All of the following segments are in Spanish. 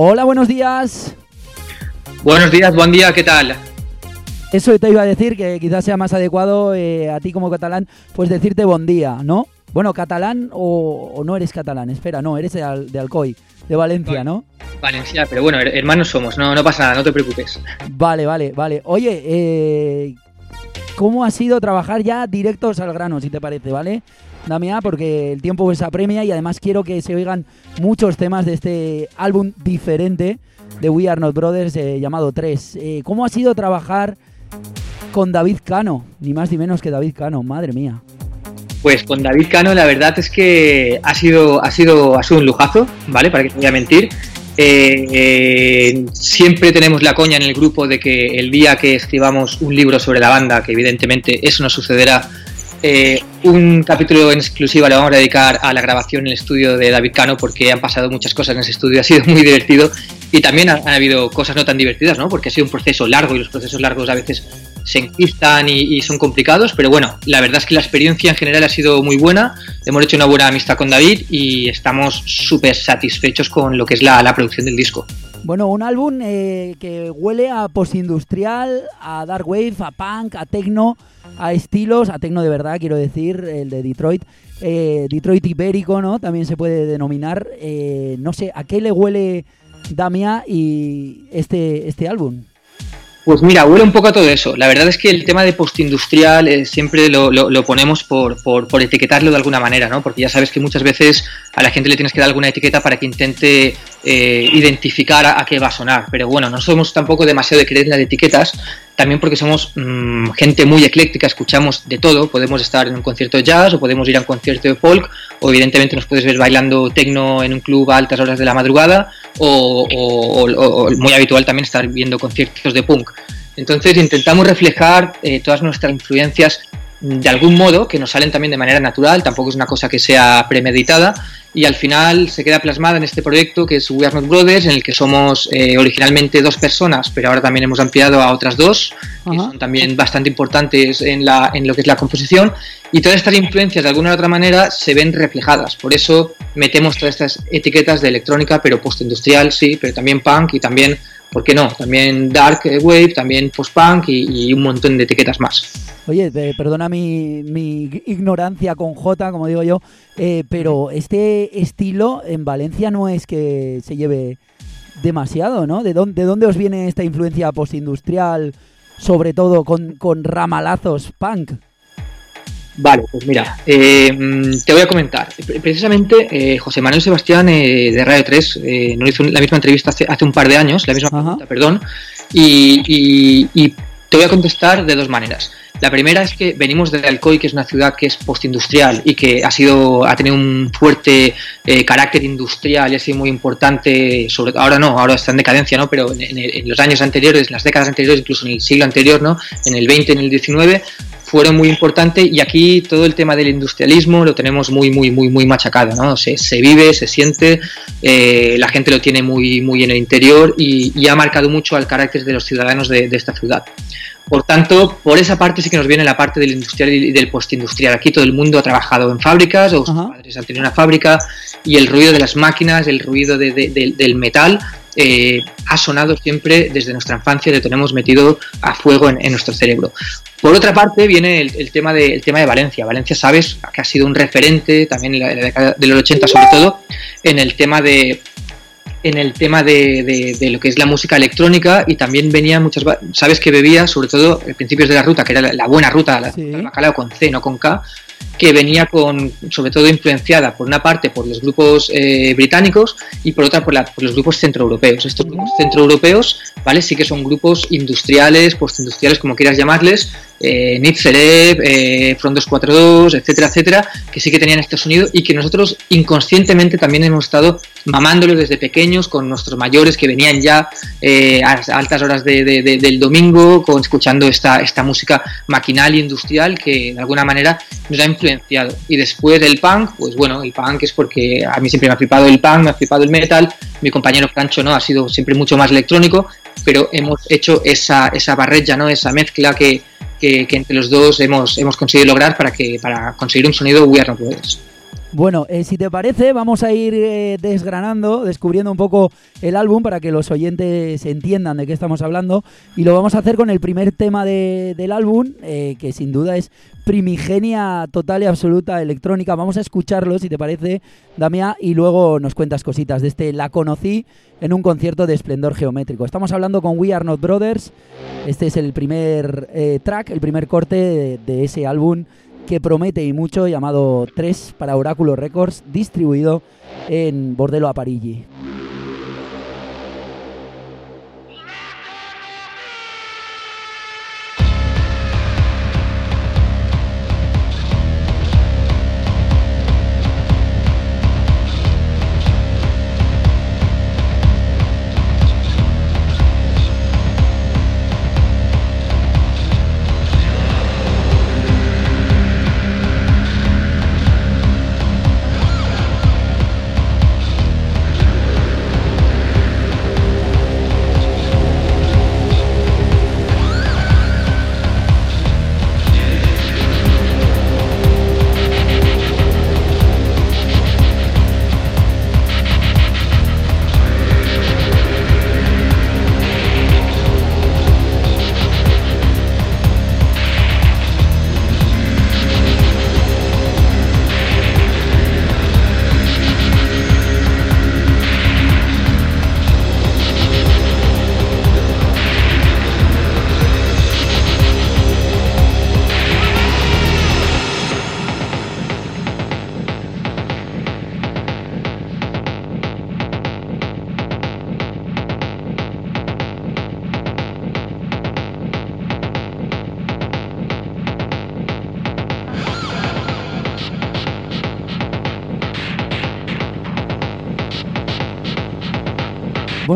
Hola, buenos días. Buenos días, buen día, ¿qué tal? Eso te iba a decir, que quizás sea más adecuado eh, a ti como catalán, pues decirte buen día, ¿no? Bueno, catalán o, no eres catalán, espera, no, eres de, de Alcoy, de Valencia, ¿no? Valencia, pero bueno, hermanos somos, no, no pasa nada, no te preocupes. Vale, vale, vale. Oye, eh, ¿cómo ha sido trabajar ya directos al grano, si te parece, ¿vale? Damián, porque el tiempo pues apremia y además quiero que se oigan muchos temas de este álbum diferente de We Are Not Brothers eh, llamado 3. Eh, ¿Cómo ha sido trabajar con David Cano? Ni más ni menos que David Cano, madre mía. Pues con David Cano la verdad es que ha sido, ha sido, ha sido un lujazo, ¿vale? Para que te voy a mentir. Eh, siempre tenemos la coña en el grupo de que el día que escribamos un libro sobre la banda, que evidentemente eso no sucederá, eh, un capítulo en exclusiva le vamos a dedicar a la grabación en el estudio de David Cano porque han pasado muchas cosas en ese estudio, ha sido muy divertido y también han, habido cosas no tan divertidas, ¿no? Porque ha sido un proceso largo y los procesos largos a veces se enquistan y, son complicados, pero bueno, la verdad es que la experiencia en general ha sido muy buena, hemos hecho una buena amistad con David y estamos súper satisfechos con lo que es la, producción del disco. Bueno, un álbum eh, que huele a postindustrial, a dark wave, a punk, a techno, a estilos, a techno de verdad, quiero decir, el de Detroit. Eh, Detroit ibérico, ¿no? También se puede denominar. Eh, no sé, ¿a qué le huele Damia y este, este álbum? Pues mira, huele un poco a todo eso. La verdad es que el tema de postindustrial eh, siempre lo, ponemos por, etiquetarlo de alguna manera, ¿no? Porque ya sabes que muchas veces a la gente le tienes que dar alguna etiqueta para que intente eh, identificar a, qué va a sonar. Pero bueno, no somos tampoco demasiado de creer en las etiquetas, también porque somos mm, gente muy ecléctica, escuchamos de todo. Podemos estar en un concierto de jazz o podemos ir a un concierto de folk, o evidentemente nos puedes ver bailando tecno en un club a altas horas de la madrugada, o, o muy habitual también estar viendo conciertos de punk. Entonces intentamos reflejar eh, todas nuestras influencias de algún modo, que nos salen también de manera natural, tampoco es una cosa que sea premeditada, y al final se queda plasmada en este proyecto que es We Are Not Brothers, en el que somos eh, originalmente dos personas, pero ahora también hemos ampliado a otras dos, que son también bastante importantes en, la, en lo que es la composición, y todas estas influencias de alguna u otra manera se ven reflejadas, por eso metemos todas estas etiquetas de electrónica, pero postindustrial, sí, pero también punk y también ¿por qué no? También Dark Wave, también post-punk y, un montón de etiquetas más. Oye, perdona mi, ignorancia con J, como digo yo, eh, pero este estilo en Valencia no es que se lleve demasiado, ¿no? ¿De dónde, de dónde os viene esta influencia postindustrial, sobre todo con, con ramalazos punk? Vale, pues mira, eh, te voy a comentar. Precisamente eh, José Manuel Sebastián eh, de Radio 3 nos hizo la misma entrevista hace, hace un par de años, la misma pregunta, perdón, y, te voy a contestar de dos maneras. La primera es que venimos de Alcoy, que es una ciudad que es postindustrial y que ha sido ha tenido un fuerte carácter industrial y ha sido muy importante, sobre ahora no, ahora está en decadencia, ¿no? Pero en, en, los años anteriores, en las décadas anteriores, incluso en el siglo anterior, ¿no? En el 20, en el 19, fueron muy importantes y aquí todo el tema del industrialismo lo tenemos muy, muy, muy, muy machacado, ¿no? Se, vive, se siente, eh, la gente lo tiene muy, muy en el interior y, ha marcado mucho al carácter de los ciudadanos de, esta ciudad. Por tanto, por esa parte sí que nos viene la parte del industrial y del postindustrial. Aquí todo el mundo ha trabajado en fábricas, o sus padres han tenido una fábrica, y el ruido de las máquinas, el ruido del metal, eh, ha sonado siempre desde nuestra infancia, lo tenemos metido a fuego en, nuestro cerebro. Por otra parte, viene el, tema de, tema de Valencia. Valencia, sabes, que ha sido un referente también en la, década de los 80, sobre todo, en el tema de, en el tema de, lo que es la música electrónica y también venía muchas sabes que bebía sobre todo a principios de la ruta que era la, buena ruta la, bacalao con C no con K que venía con, sobre todo influenciada por una parte por los grupos eh, británicos y por otra por, los grupos centroeuropeos. Estos grupos centroeuropeos, ¿vale? Sí que son grupos industriales, postindustriales, como quieras llamarles, eh, Nipseleb, eh, Front 242, etcétera, etcétera, que sí que tenían este sonido y que nosotros inconscientemente también hemos estado mamándolos desde pequeños con nuestros mayores que venían ya eh, a altas horas del domingo con, escuchando esta, esta música maquinal e industrial que de alguna manera nos ha influenciado. Y después del punk, pues bueno, el punk es porque a mí siempre me ha flipado el punk, me ha flipado el metal, mi compañero Francho no ha sido siempre mucho más electrónico, pero hemos hecho esa, esa barrella, ¿no? esa mezcla que que, entre los dos hemos, hemos conseguido lograr para, que, para conseguir un sonido We Are Not Bueno, eh, si te parece, vamos a ir eh, desgranando, descubriendo un poco el álbum para que los oyentes entiendan de qué estamos hablando. Y lo vamos a hacer con el primer tema del álbum, eh, que sin duda es primigenia total y absoluta electrónica. Vamos a escucharlo, si te parece, Damia, y luego nos cuentas cositas de este. La conocí en un concierto de esplendor geométrico. Estamos hablando con We Are Not Brothers. Este es el primer track, el primer corte de ese álbum que promete y mucho, llamado 3 para Oráculo Records, distribuido en Bordelo a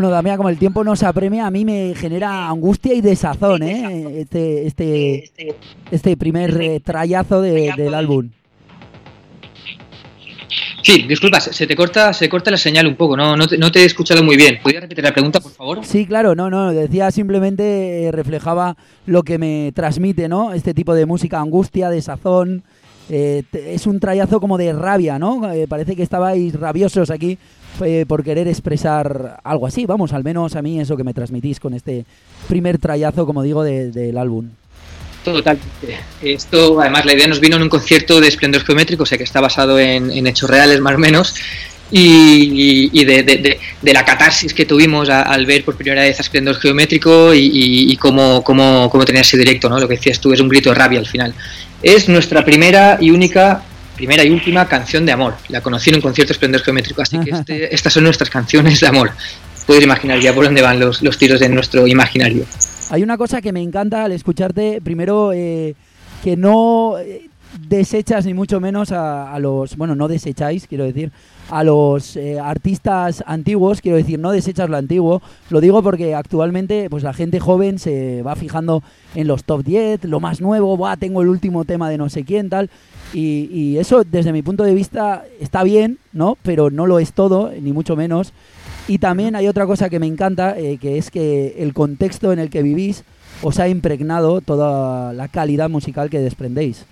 Bueno, Damián, como el tiempo nos apremia, a mí me genera angustia y desazón, ¿eh? Este, este, este primer eh, trayazo del álbum. Sí, disculpa, se te corta, se corta la señal un poco, no, no, te, he escuchado muy bien. ¿Podrías repetir la pregunta, por favor? Sí, claro, no, no, decía simplemente eh, reflejaba lo que me transmite, ¿no? Este tipo de música, angustia, desazón. Eh, es un trayazo como de rabia, ¿no? parece que estabais rabiosos aquí por querer expresar algo así, vamos, al menos a mí eso que me transmitís con este primer trayazo, como digo, del álbum. Totalmente. Esto, además, la idea nos vino en un concierto de esplendor geométrico, o sea que está basado en, hechos reales más o menos, y, de, la catarsis que tuvimos al ver por primera vez a esplendor geométrico y, cómo, cómo, cómo tenía ese directo, ¿no? Lo que decías tú es un grito de rabia al final. Es nuestra primera y única primera y última canción de amor. La conocí en un concierto Esplendor Geométrico, así que este, estas son nuestras canciones de amor. Puedes imaginar ya por dónde van los, los tiros de nuestro imaginario. Hay una cosa que me encanta al escucharte, primero, eh, que no eh, desechas ni mucho menos a, los, bueno, no desecháis, quiero decir, a los eh, artistas antiguos, quiero decir, no desechas lo antiguo, lo digo porque actualmente pues la gente joven se va fijando en los top 10, lo más nuevo, Buah, tengo el último tema de no sé quién, tal, y, eso, desde mi punto de vista, está bien, ¿no? Pero no lo es todo, ni mucho menos. Y también hay otra cosa que me encanta, eh, que es que el contexto en el que vivís os ha impregnado toda la calidad musical que desprendéis.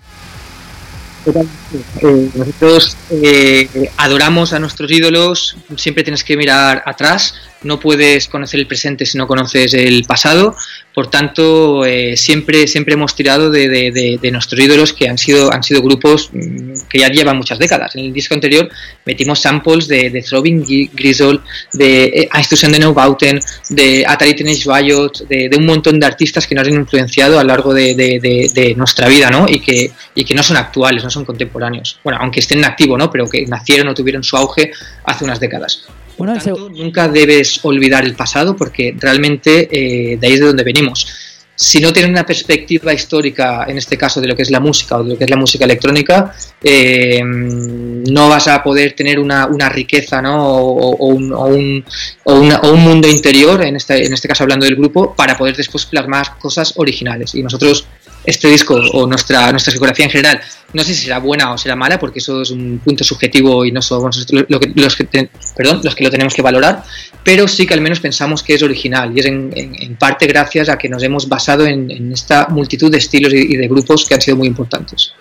Eh, nosotros eh, adoramos a nuestros ídolos, siempre tienes que mirar atrás, no puedes conocer el presente si no conoces el pasado, por tanto eh, siempre, siempre hemos tirado de, nuestros ídolos que han sido, han sido grupos mm, que ya llevan muchas décadas. En el disco anterior metimos samples de, Throbbing Grisel, de Institution de Neubauten, de Atari Teenage Riot, de, un montón de artistas que nos han influenciado a lo largo de, nuestra vida ¿no? y, que, y que no son actuales, son contemporáneos. Bueno, aunque estén en activo, ¿no? Pero que nacieron o tuvieron su auge hace unas décadas. Por tanto, nunca debes olvidar el pasado porque realmente eh, de ahí es de donde venimos. Si no tienes una perspectiva histórica, en este caso de lo que es la música o de lo que es la música electrónica, eh, no vas a poder tener una, riqueza ¿no? o, un, o, un, o, un, mundo interior, en este, en este caso hablando del grupo, para poder después plasmar cosas originales. Y nosotros este disco o nuestra, nuestra discografía en general, no sé si será buena o será mala, porque eso es un punto subjetivo y no somos los, que, los que lo tenemos que valorar, pero sí que al menos pensamos que es original y es en, parte gracias a que nos hemos basado en, esta multitud de estilos y, de grupos que han sido muy importantes.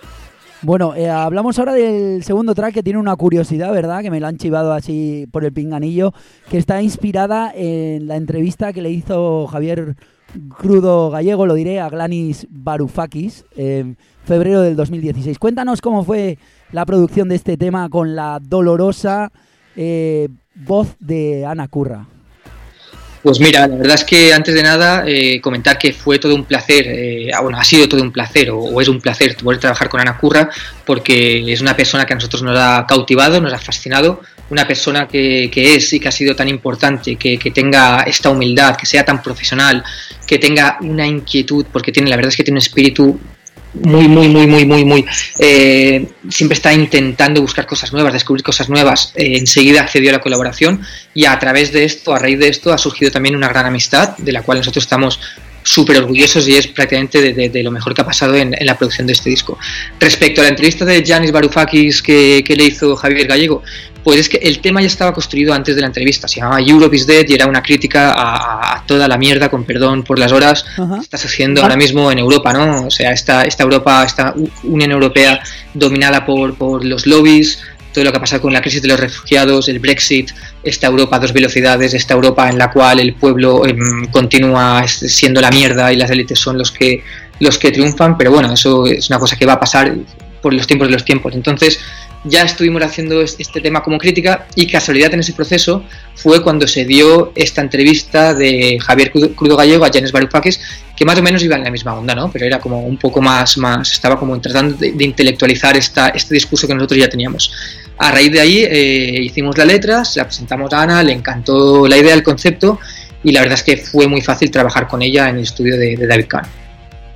Bueno, eh, hablamos ahora del segundo track que tiene una curiosidad, ¿verdad? Que me lo han chivado así por el pinganillo, que está inspirada en la entrevista que le hizo Javier Crudo Gallego, lo diré, a Glanis Varoufakis en febrero del 2016. Cuéntanos cómo fue la producción de este tema con la dolorosa eh, voz de Ana Curra. Pues mira, la verdad es que antes de nada eh, comentar que fue todo un placer, eh, ah, bueno, ha sido todo un placer o, es un placer poder trabajar con Ana Curra porque es una persona que a nosotros nos ha cautivado, nos ha fascinado, una persona que, es y que ha sido tan importante, que, que, tenga esta humildad, que sea tan profesional, que tenga una inquietud, porque tiene, la verdad es que tiene un espíritu muy, muy, muy, muy, muy, muy. Eh, siempre está intentando buscar cosas nuevas, descubrir cosas nuevas. Eh, enseguida accedió a la colaboración y a través de esto, a raíz de esto, ha surgido también una gran amistad de la cual nosotros estamos súper orgullosos y es prácticamente de, lo mejor que ha pasado en, la producción de este disco. Respecto a la entrevista de Janis Varoufakis que, le hizo Javier Gallego, pues es que el tema ya estaba construido antes de la entrevista, se llamaba Europe is Dead y era una crítica a, toda la mierda, con perdón por las horas, que estás haciendo ahora mismo en Europa, ¿no? O sea, esta, esta Europa, esta Unión Europea dominada por, por los lobbies, todo lo que ha pasado con la crisis de los refugiados, el Brexit, esta Europa a dos velocidades, esta Europa en la cual el pueblo em, continúa siendo la mierda y las élites son los que, los que triunfan, pero bueno, eso es una cosa que va a pasar por los tiempos de los tiempos. Entonces, ya estuvimos haciendo este tema como crítica y casualidad en ese proceso fue cuando se dio esta entrevista de Javier Crudo Gallego a Janes Varoufakis, que más o menos iba en la misma onda, ¿no? Pero era como un poco más, más estaba como tratando de, intelectualizar esta, este discurso que nosotros ya teníamos. A raíz de ahí eh, hicimos la letra, se la presentamos a Ana, le encantó la idea, el concepto y la verdad es que fue muy fácil trabajar con ella en el estudio de, David Kahn.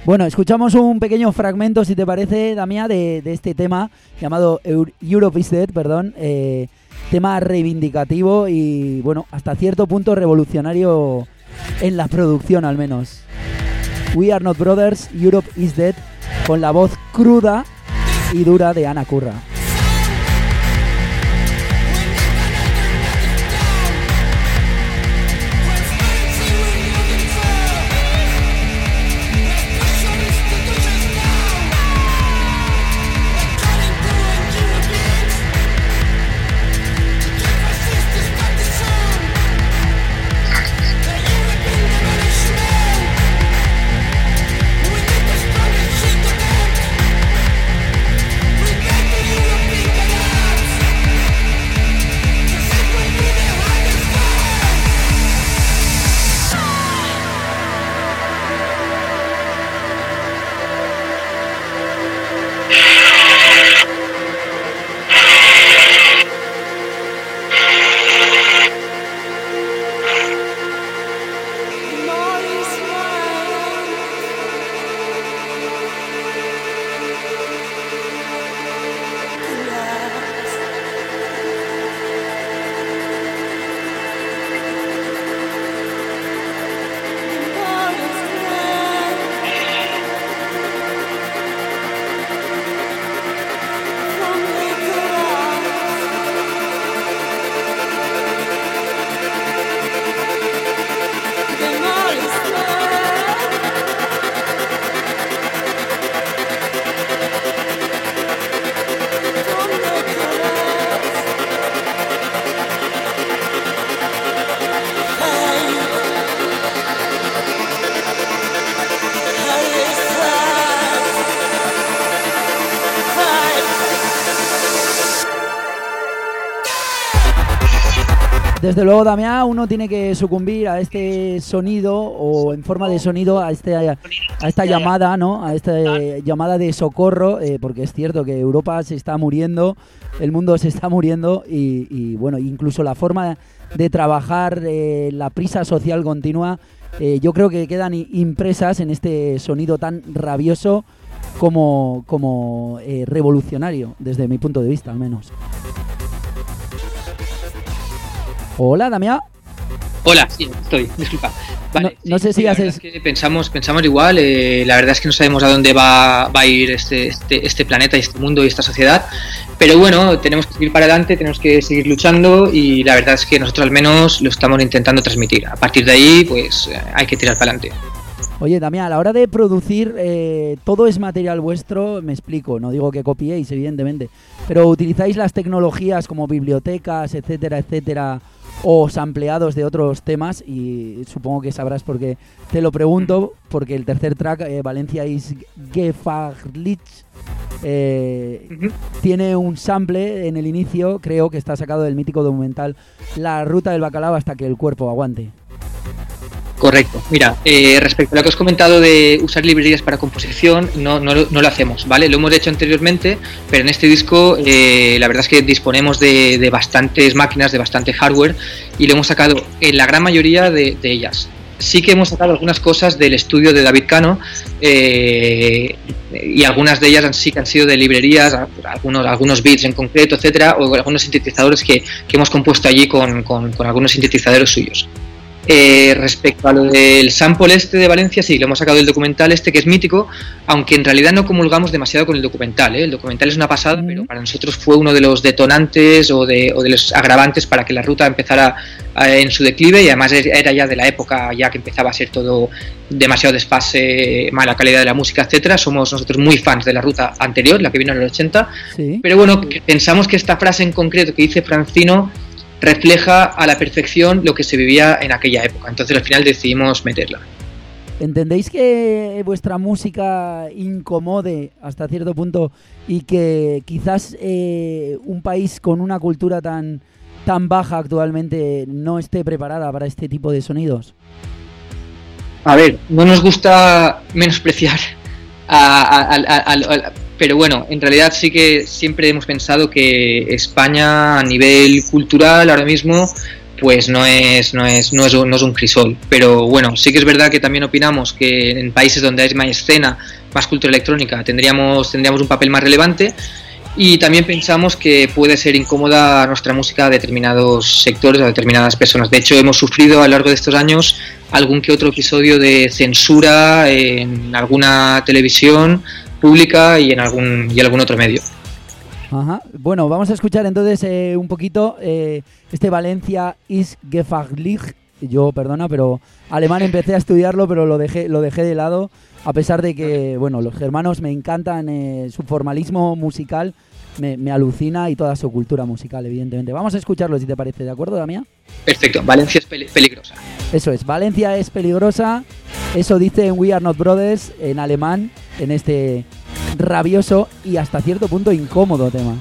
Bueno, escuchamos un pequeño fragmento, si te parece, Damia, de, este tema llamado Europe is Dead, perdón. Eh, tema reivindicativo y, bueno, hasta cierto punto revolucionario en la producción al menos. We Are Not Brothers, Europe is Dead, con la voz cruda y dura de Ana Curra. Desde luego, Damián, uno tiene que sucumbir a este sonido o en forma de sonido a, este, a esta llamada, ¿no? A esta llamada de socorro, eh, porque es cierto que Europa se está muriendo, el mundo se está muriendo y, bueno, incluso la forma de trabajar, eh, la prisa social continua, eh, yo creo que quedan impresas en este sonido tan rabioso como, como revolucionario, desde mi punto de vista al menos. Hola, Damián. Hola, sí, estoy, disculpa. no, sé si haces. pensamos, pensamos igual, eh, la verdad es que no sabemos a dónde va, a ir este, este, este, planeta y este mundo y esta sociedad, pero bueno, tenemos que seguir para adelante, tenemos que seguir luchando y la verdad es que nosotros al menos lo estamos intentando transmitir. A partir de ahí, pues eh, hay que tirar para adelante. Oye, también a la hora de producir, eh, todo es material vuestro, me explico, no digo que copiéis, evidentemente, pero utilizáis las tecnologías como bibliotecas, etcétera, etcétera, o sampleados de otros temas, y supongo que sabrás porque te lo pregunto, porque el tercer track, eh, Valencia is Gefaglich, eh, tiene un sample en el inicio, creo que está sacado del mítico documental La ruta del bacalao hasta que el cuerpo aguante. Correcto. Mira, eh, respecto a lo que has comentado de usar librerías para composición, no, no, no, lo hacemos, ¿vale? Lo hemos hecho anteriormente, pero en este disco eh, la verdad es que disponemos de, bastantes máquinas, de bastante hardware y lo hemos sacado en la gran mayoría de, ellas. Sí que hemos sacado algunas cosas del estudio de David Cano eh, y algunas de ellas sí que han sido de librerías, algunos, algunos beats en concreto, etcétera, o algunos sintetizadores que, hemos compuesto allí con, con algunos sintetizadores suyos. Eh, respecto a lo del sample este de Valencia, sí, lo hemos sacado del documental este que es mítico, aunque en realidad no comulgamos demasiado con el documental. ¿eh? El documental es una pasada, pero para nosotros fue uno de los detonantes o de, los agravantes para que la ruta empezara eh, en su declive y además era ya de la época ya que empezaba a ser todo demasiado desfase, mala calidad de la música, etcétera. Somos nosotros muy fans de la ruta anterior, la que vino en el 80, pero bueno, pensamos que esta frase en concreto que dice Francino refleja a la perfección lo que se vivía en aquella época. Entonces al final decidimos meterla. ¿Entendéis que vuestra música incomode hasta cierto punto y que quizás eh, un país con una cultura tan, tan baja actualmente no esté preparada para este tipo de sonidos? A ver, no nos gusta menospreciar a, pero bueno, en realidad sí que siempre hemos pensado que España a nivel cultural ahora mismo pues no es, no es, no es, no es un crisol. Pero bueno, sí que es verdad que también opinamos que en países donde hay más escena, más cultura electrónica, tendríamos, tendríamos un papel más relevante. Y también pensamos que puede ser incómoda nuestra música a determinados sectores, a determinadas personas. De hecho, hemos sufrido a lo largo de estos años algún que otro episodio de censura en alguna televisión pública y en algún, y algún otro medio. Ajá. Bueno, vamos a escuchar entonces eh, un poquito eh, este Valencia is Gefaglich. Yo, perdona, pero alemán empecé a estudiarlo, pero lo dejé, lo dejé de lado, a pesar de que, bueno, los germanos me encantan, eh, su formalismo musical me, alucina y toda su cultura musical, evidentemente. Vamos a escucharlo si te parece, ¿de acuerdo, Damián? Perfecto, Valencia es peligrosa. Eso es, Valencia es peligrosa, eso dice en We Are Not Brothers, en alemán, en este rabioso y hasta cierto punto incómodo tema.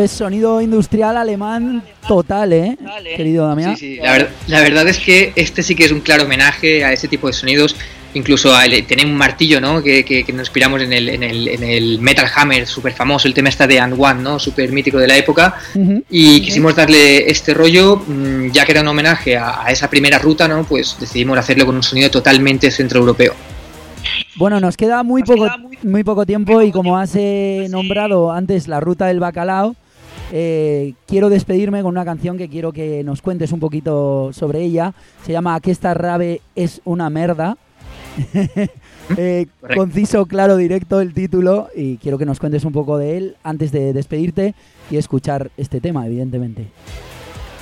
Es sonido industrial alemán total, ¿eh? Querido Damián. Sí, sí. La, verdad es que este sí que es un claro homenaje a ese tipo de sonidos. Incluso a tener un martillo, ¿no? Que, nos inspiramos en el, en el, en el Metal Hammer, súper famoso, el tema está de And One, ¿no? Súper mítico de la época. Y quisimos darle este rollo, mm, ya que era un homenaje a, a esa primera ruta, ¿no? Pues decidimos hacerlo con un sonido totalmente centroeuropeo. Bueno, nos queda muy poco, muy, poco tiempo y como has eh, nombrado antes la ruta del bacalao, eh, quiero despedirme con una canción que quiero que nos cuentes un poquito sobre ella. Se llama Que esta rave es una merda. Eh, conciso, claro, directo el título y quiero que nos cuentes un poco de él antes de despedirte y escuchar este tema, evidentemente.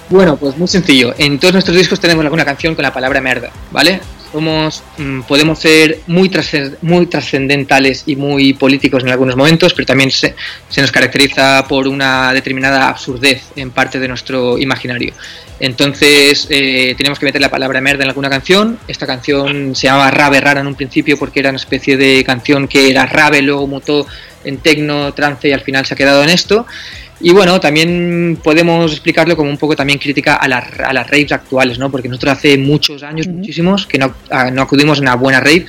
Bueno, pues muy sencillo. En todos nuestros discos tenemos alguna canción con la palabra merda, ¿vale? Somos, mm, podemos ser muy, trascendentales y muy políticos en algunos momentos, pero también se, nos caracteriza por una determinada absurdez en parte de nuestro imaginario. Entonces eh, teníamos que meter la palabra merda en alguna canción. Esta canción se llamaba Rave Rara en un principio porque era una especie de canción que era rave, luego mutó en tecno, trance y al final se ha quedado en esto. Y bueno, también podemos explicarlo como un poco también crítica a, a las raves actuales, ¿no? Porque nosotros hace muchos años, muchísimos, que no, no, acudimos a una buena rave,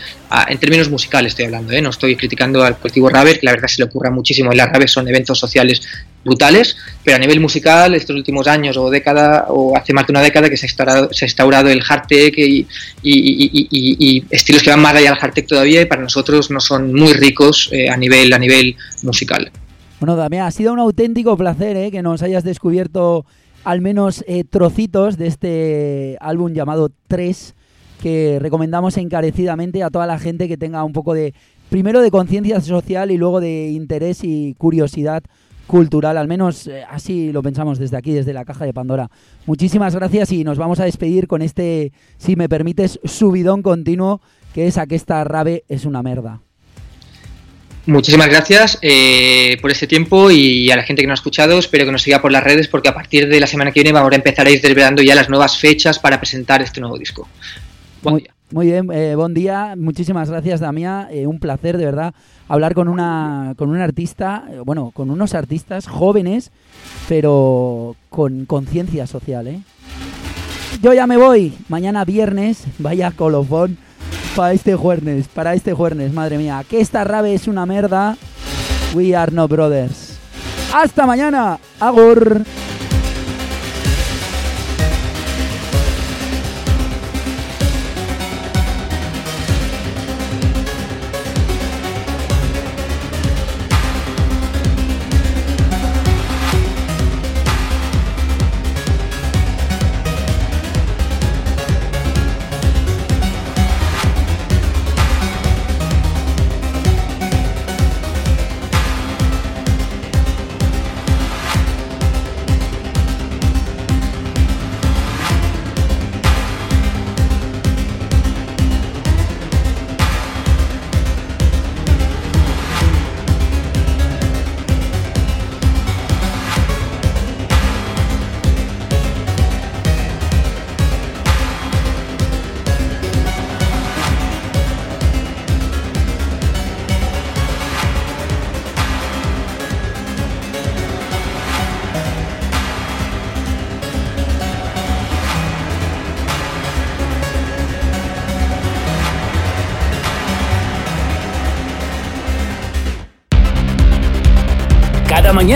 en términos musicales estoy hablando, ¿eh? No estoy criticando al colectivo rave, que la verdad se le ocurra muchísimo, y las raves son eventos sociales brutales, pero a nivel musical, estos últimos años o década, o hace más de una década que se ha instaurado, se ha instaurado el hard tech y, y, estilos que van más allá del hard tech todavía y para nosotros no son muy ricos eh, a, nivel, a nivel musical. Bueno, Damián, ha sido un auténtico placer ¿eh? que nos hayas descubierto al menos eh, trocitos de este álbum llamado 3 que recomendamos encarecidamente a toda la gente que tenga un poco de, primero de conciencia social y luego de interés y curiosidad cultural, al menos eh, así lo pensamos desde aquí, desde la caja de Pandora. Muchísimas gracias y nos vamos a despedir con este, si me permites, subidón continuo, que es a que esta rave es una merda. Muchísimas gracias eh, por este tiempo y a la gente que nos ha escuchado. Espero que nos siga por las redes porque a partir de la semana que viene vamos a empezar a ir desvelando ya las nuevas fechas para presentar este nuevo disco. Buen muy, día. Muy bien, eh, buen día. Muchísimas gracias, Damián. Eh, un placer, de verdad, hablar con una, con un artista, bueno, con unos artistas jóvenes, pero con conciencia social. Yo ya me voy. Mañana viernes, vaya colofón para este jueves, para este jueves, madre mía. Que esta rave es una merda. We are no brothers. Hasta mañana. Agur.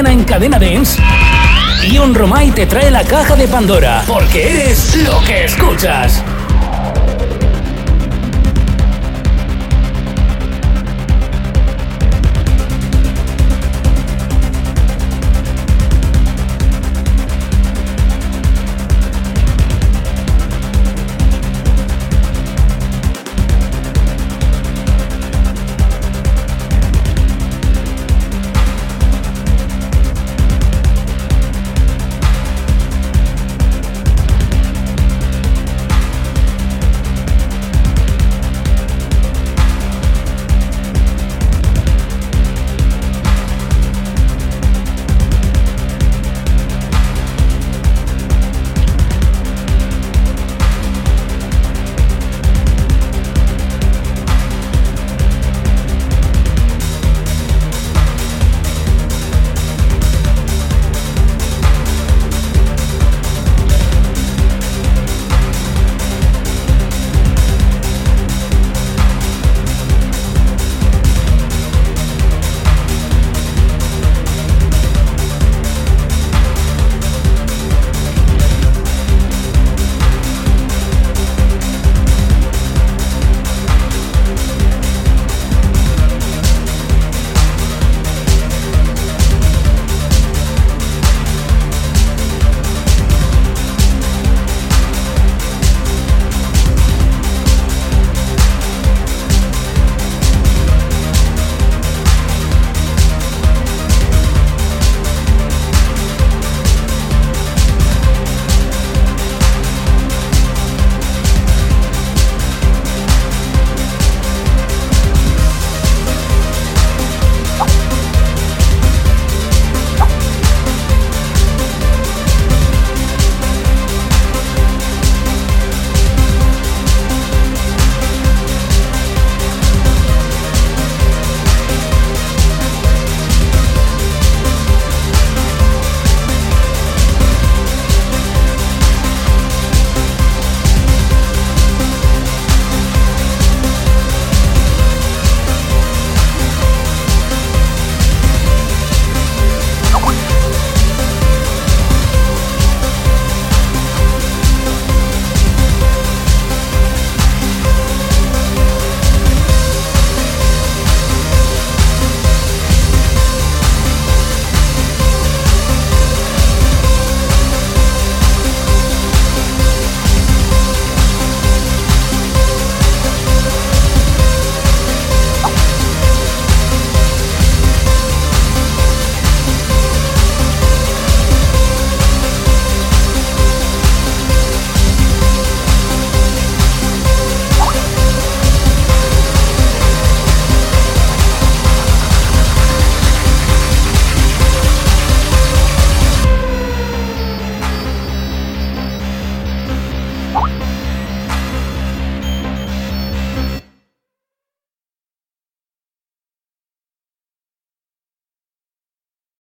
En Cadena Dance. Y un Romay te trae la caja de Pandora, porque eres lo que escuchas.